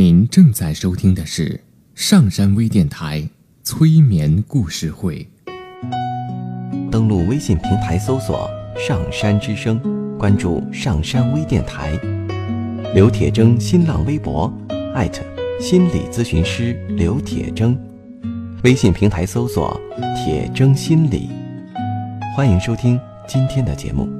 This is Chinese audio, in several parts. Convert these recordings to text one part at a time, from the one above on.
您正在收听的是上山微电台催眠故事会。登录微信平台搜索“上山之声”，关注“上山微电台”。刘铁铮新浪微博艾特心理咨询师刘铁铮，微信平台搜索“铁铮心理”。欢迎收听今天的节目。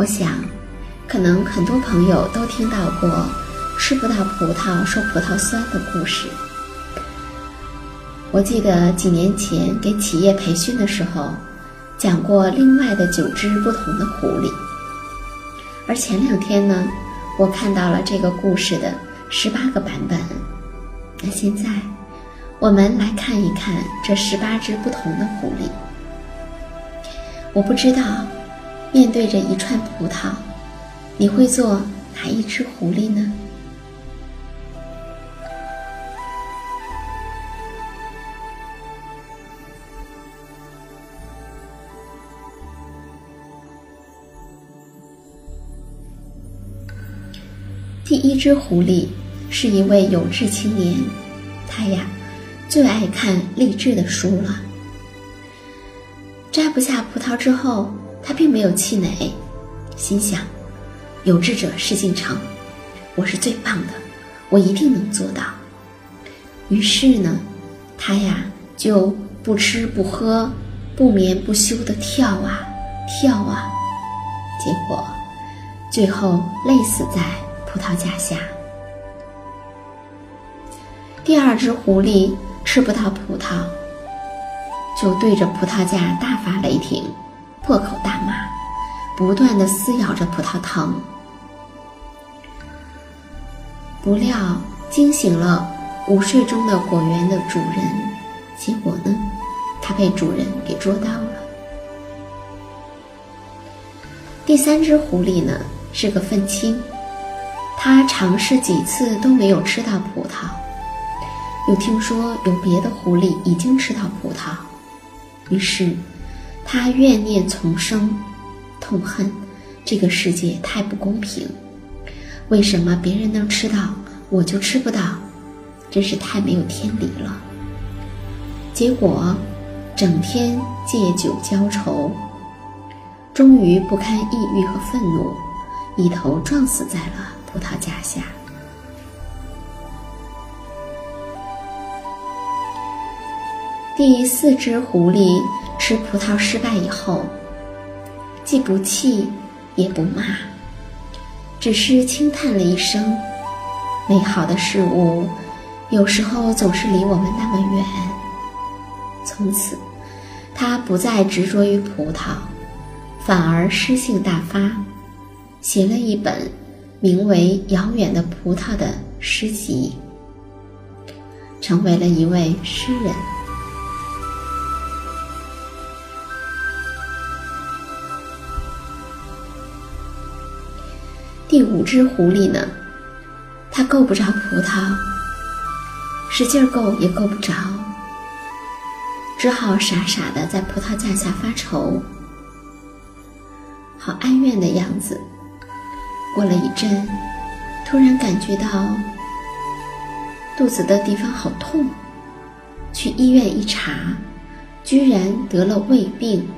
我想，可能很多朋友都听到过吃不到葡萄说葡萄酸的故事。我记得几年前给企业培训的时候，讲过另外的九只不同的狐狸。而前两天呢，我看到了这个故事的十八个版本。那现在，我们来看一看这十八只不同的狐狸。我不知道。面对着一串葡萄，你会做哪一只狐狸呢？第一只狐狸是一位有志青年，他呀最爱看励志的书了。摘不下葡萄之后。他并没有气馁，心想：“有志者事竟成，我是最棒的，我一定能做到。”于是呢，他呀就不吃不喝、不眠不休地跳啊跳啊，结果最后累死在葡萄架下。第二只狐狸吃不到葡萄，就对着葡萄架大发雷霆。破口大骂，不断的撕咬着葡萄藤，不料惊醒了午睡中的果园的主人，结果呢，他被主人给捉到了。第三只狐狸呢是个愤青，它尝试几次都没有吃到葡萄，又听说有别的狐狸已经吃到葡萄，于是。他怨念丛生，痛恨这个世界太不公平。为什么别人能吃到，我就吃不到？真是太没有天理了。结果，整天借酒浇愁，终于不堪抑郁和愤怒，一头撞死在了葡萄架下。第四只狐狸。吃葡萄失败以后，既不气也不骂，只是轻叹了一声，美好的事物有时候总是离我们那么远。从此，他不再执着于葡萄，反而诗性大发，写了一本名为《遥远的葡萄》的诗集，成为了一位诗人。第五只狐狸呢？它够不着葡萄，使劲够也够不着，只好傻傻的在葡萄架下发愁，好哀怨的样子。过了一阵，突然感觉到肚子的地方好痛，去医院一查，居然得了胃病。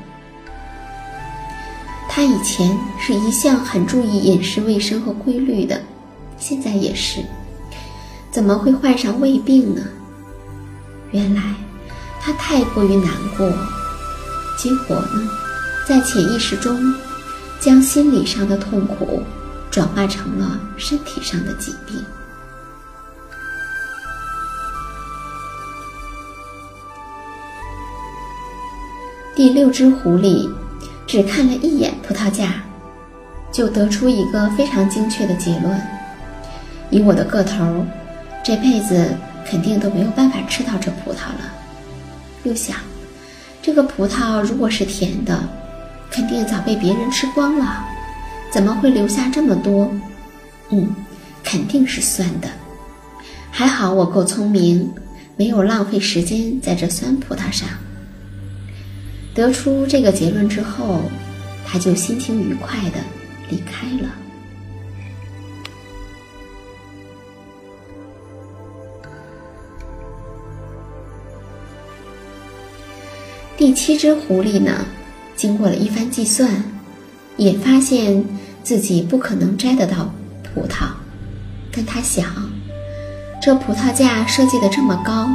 他以前是一向很注意饮食卫生和规律的，现在也是，怎么会患上胃病呢？原来他太过于难过，结果呢，在潜意识中，将心理上的痛苦转化成了身体上的疾病。第六只狐狸。只看了一眼葡萄架，就得出一个非常精确的结论：以我的个头，这辈子肯定都没有办法吃到这葡萄了。又想，这个葡萄如果是甜的，肯定早被别人吃光了，怎么会留下这么多？嗯，肯定是酸的。还好我够聪明，没有浪费时间在这酸葡萄上。得出这个结论之后，他就心情愉快的离开了。第七只狐狸呢，经过了一番计算，也发现自己不可能摘得到葡萄，但他想，这葡萄架设计的这么高，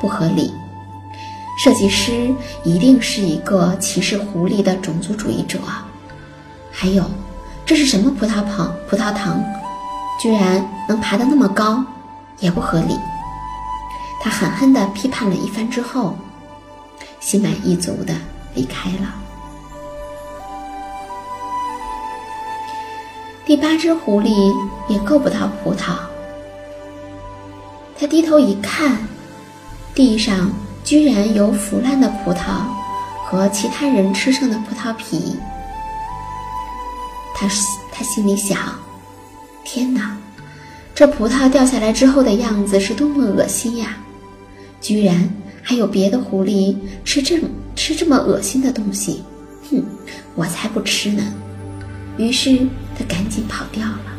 不合理。设计师一定是一个歧视狐狸的种族主义者。还有，这是什么葡萄棚？葡萄藤居然能爬得那么高，也不合理。他狠狠地批判了一番之后，心满意足地离开了。第八只狐狸也够不到葡萄，他低头一看，地上。居然有腐烂的葡萄和其他人吃剩的葡萄皮，他他心里想：天哪，这葡萄掉下来之后的样子是多么恶心呀！居然还有别的狐狸吃这吃这么恶心的东西，哼，我才不吃呢！于是他赶紧跑掉了。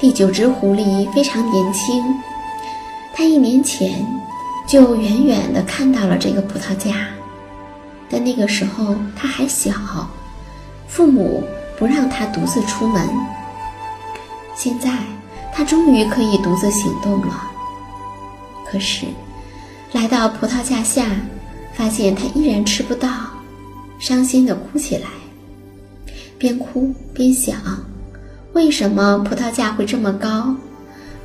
第九只狐狸非常年轻，它一年前就远远地看到了这个葡萄架，但那个时候它还小，父母不让它独自出门。现在它终于可以独自行动了，可是来到葡萄架下，发现它依然吃不到，伤心地哭起来，边哭边想。为什么葡萄架会这么高？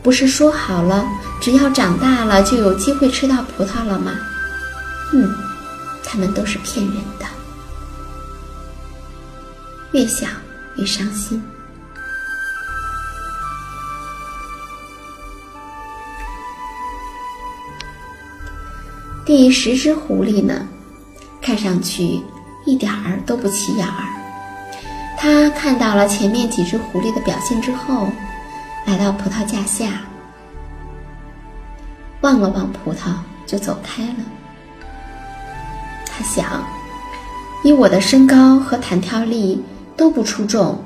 不是说好了，只要长大了就有机会吃到葡萄了吗？嗯，他们都是骗人的。越想越伤心。第十只狐狸呢，看上去一点儿都不起眼儿。他看到了前面几只狐狸的表现之后，来到葡萄架下，望了望葡萄，就走开了。他想，以我的身高和弹跳力都不出众，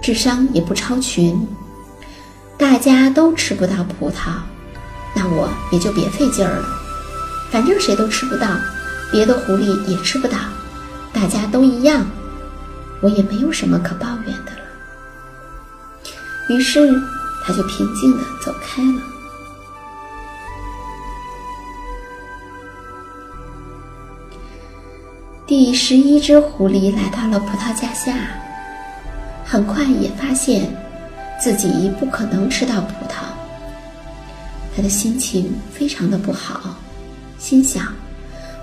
智商也不超群，大家都吃不到葡萄，那我也就别费劲儿了。反正谁都吃不到，别的狐狸也吃不到，大家都一样。我也没有什么可抱怨的了，于是他就平静的走开了。第十一只狐狸来到了葡萄架下，很快也发现自己不可能吃到葡萄。他的心情非常的不好，心想：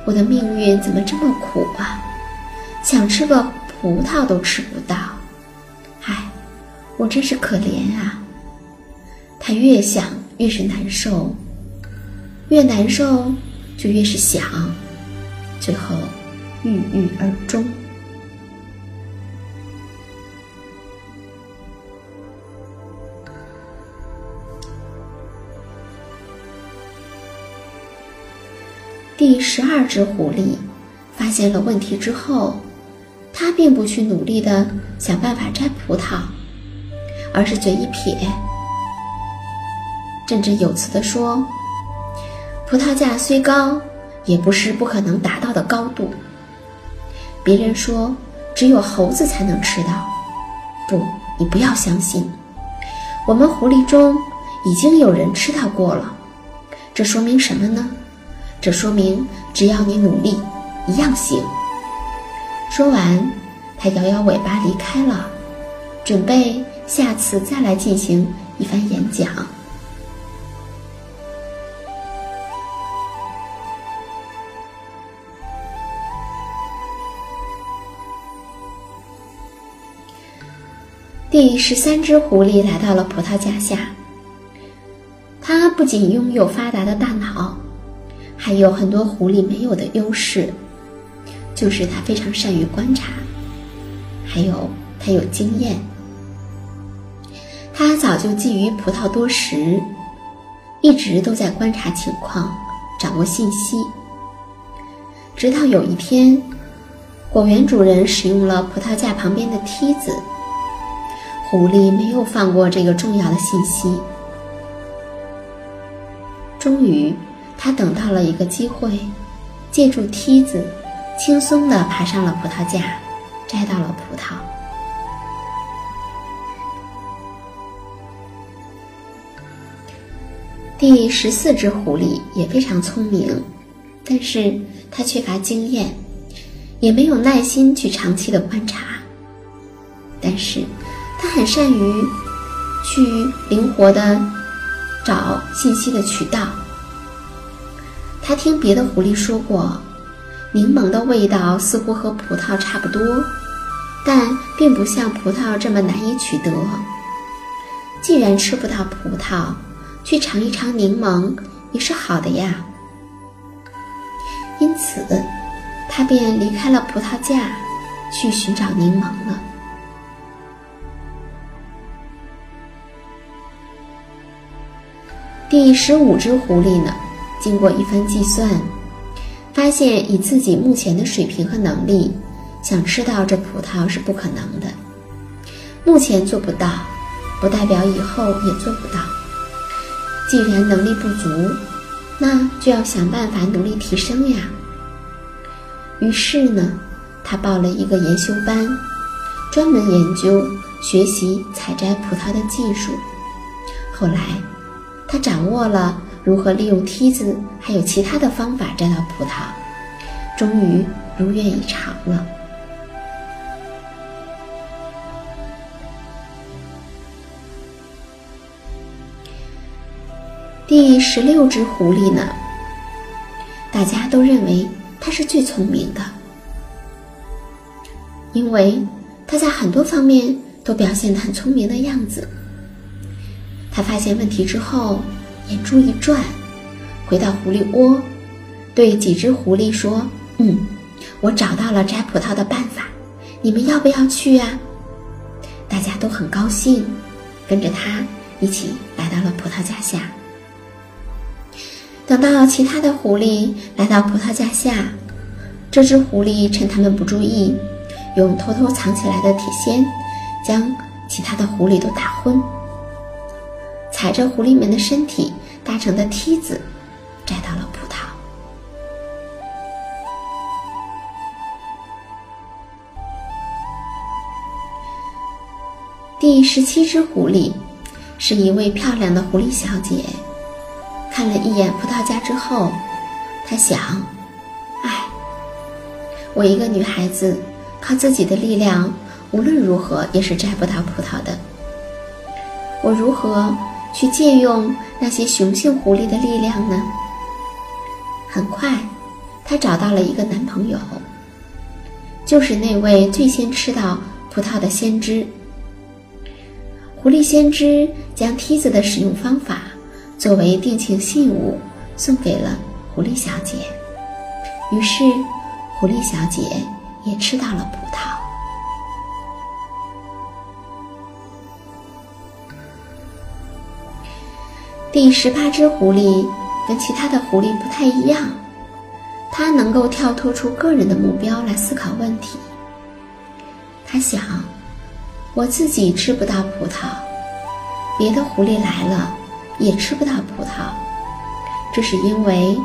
我的命运怎么这么苦啊？想吃个葡萄都吃不到，唉，我真是可怜啊！他越想越是难受，越难受就越是想，最后郁郁而终。第十二只狐狸发现了问题之后，他并不去努力的想办法摘葡萄，而是嘴一撇。振振有词地说：“葡萄架虽高，也不是不可能达到的高度。别人说只有猴子才能吃到，不，你不要相信。我们狐狸中已经有人吃到过了。这说明什么呢？这说明只要你努力，一样行。”说完，他摇摇尾巴离开了，准备下次再来进行一番演讲。第十三只狐狸来到了葡萄架下。它不仅拥有发达的大脑，还有很多狐狸没有的优势，就是它非常善于观察，还有它有经验。它早就觊觎葡萄多时，一直都在观察情况，掌握信息。直到有一天，果园主人使用了葡萄架旁边的梯子。狐狸没有放过这个重要的信息。终于，他等到了一个机会，借助梯子，轻松地爬上了葡萄架，摘到了葡萄。第十四只狐狸也非常聪明，但是它缺乏经验，也没有耐心去长期的观察。但是。他很善于去灵活的找信息的渠道。他听别的狐狸说过，柠檬的味道似乎和葡萄差不多，但并不像葡萄这么难以取得。既然吃不到葡萄，去尝一尝柠檬也是好的呀。因此，他便离开了葡萄架，去寻找柠檬了。第十五只狐狸呢，经过一番计算，发现以自己目前的水平和能力，想吃到这葡萄是不可能的。目前做不到，不代表以后也做不到。既然能力不足，那就要想办法努力提升呀。于是呢，他报了一个研修班，专门研究学习采摘葡萄的技术。后来。他掌握了如何利用梯子，还有其他的方法摘到葡萄，终于如愿以偿了。第十六只狐狸呢？大家都认为它是最聪明的，因为它在很多方面都表现得很聪明的样子。他发现问题之后，眼珠一转，回到狐狸窝，对几只狐狸说：“嗯，我找到了摘葡萄的办法，你们要不要去呀？”大家都很高兴，跟着他一起来到了葡萄架下。等到其他的狐狸来到葡萄架下，这只狐狸趁他们不注意，用偷偷藏起来的铁锨，将其他的狐狸都打昏。踩着狐狸们的身体搭成的梯子，摘到了葡萄。第十七只狐狸是一位漂亮的狐狸小姐，看了一眼葡萄架之后，她想：“哎，我一个女孩子，靠自己的力量，无论如何也是摘不到葡萄的。我如何去借用那些雄性狐狸的力量呢？很快，她找到了一个男朋友，就是那位最先吃到葡萄的先知。狐狸先知将梯子的使用方法作为定情信物送给了狐狸小姐，于是狐狸小姐也吃到了葡萄。第十八只狐狸跟其他的狐狸不太一样，它能够跳脱出个人的目标来思考问题。它想。我自己吃不到葡萄，别的狐狸来了也吃不到葡萄，这是因为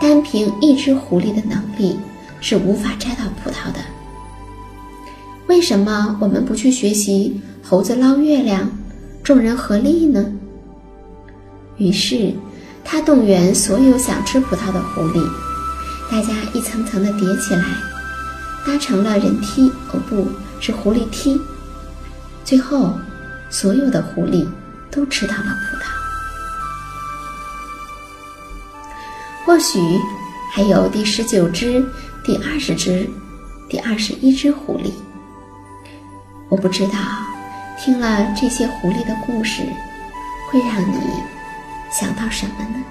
单凭一只狐狸的能力是无法摘到葡萄的。为什么我们不去学习猴子捞月亮，众人合力呢？于是，他动员所有想吃葡萄的狐狸，大家一层层的叠起来，搭成了人梯，哦，不是狐狸梯。最后，所有的狐狸都吃到了葡萄。或许还有第十九只、第二十只、第二十一只狐狸。我不知道，听了这些狐狸的故事，会让你想到什么呢？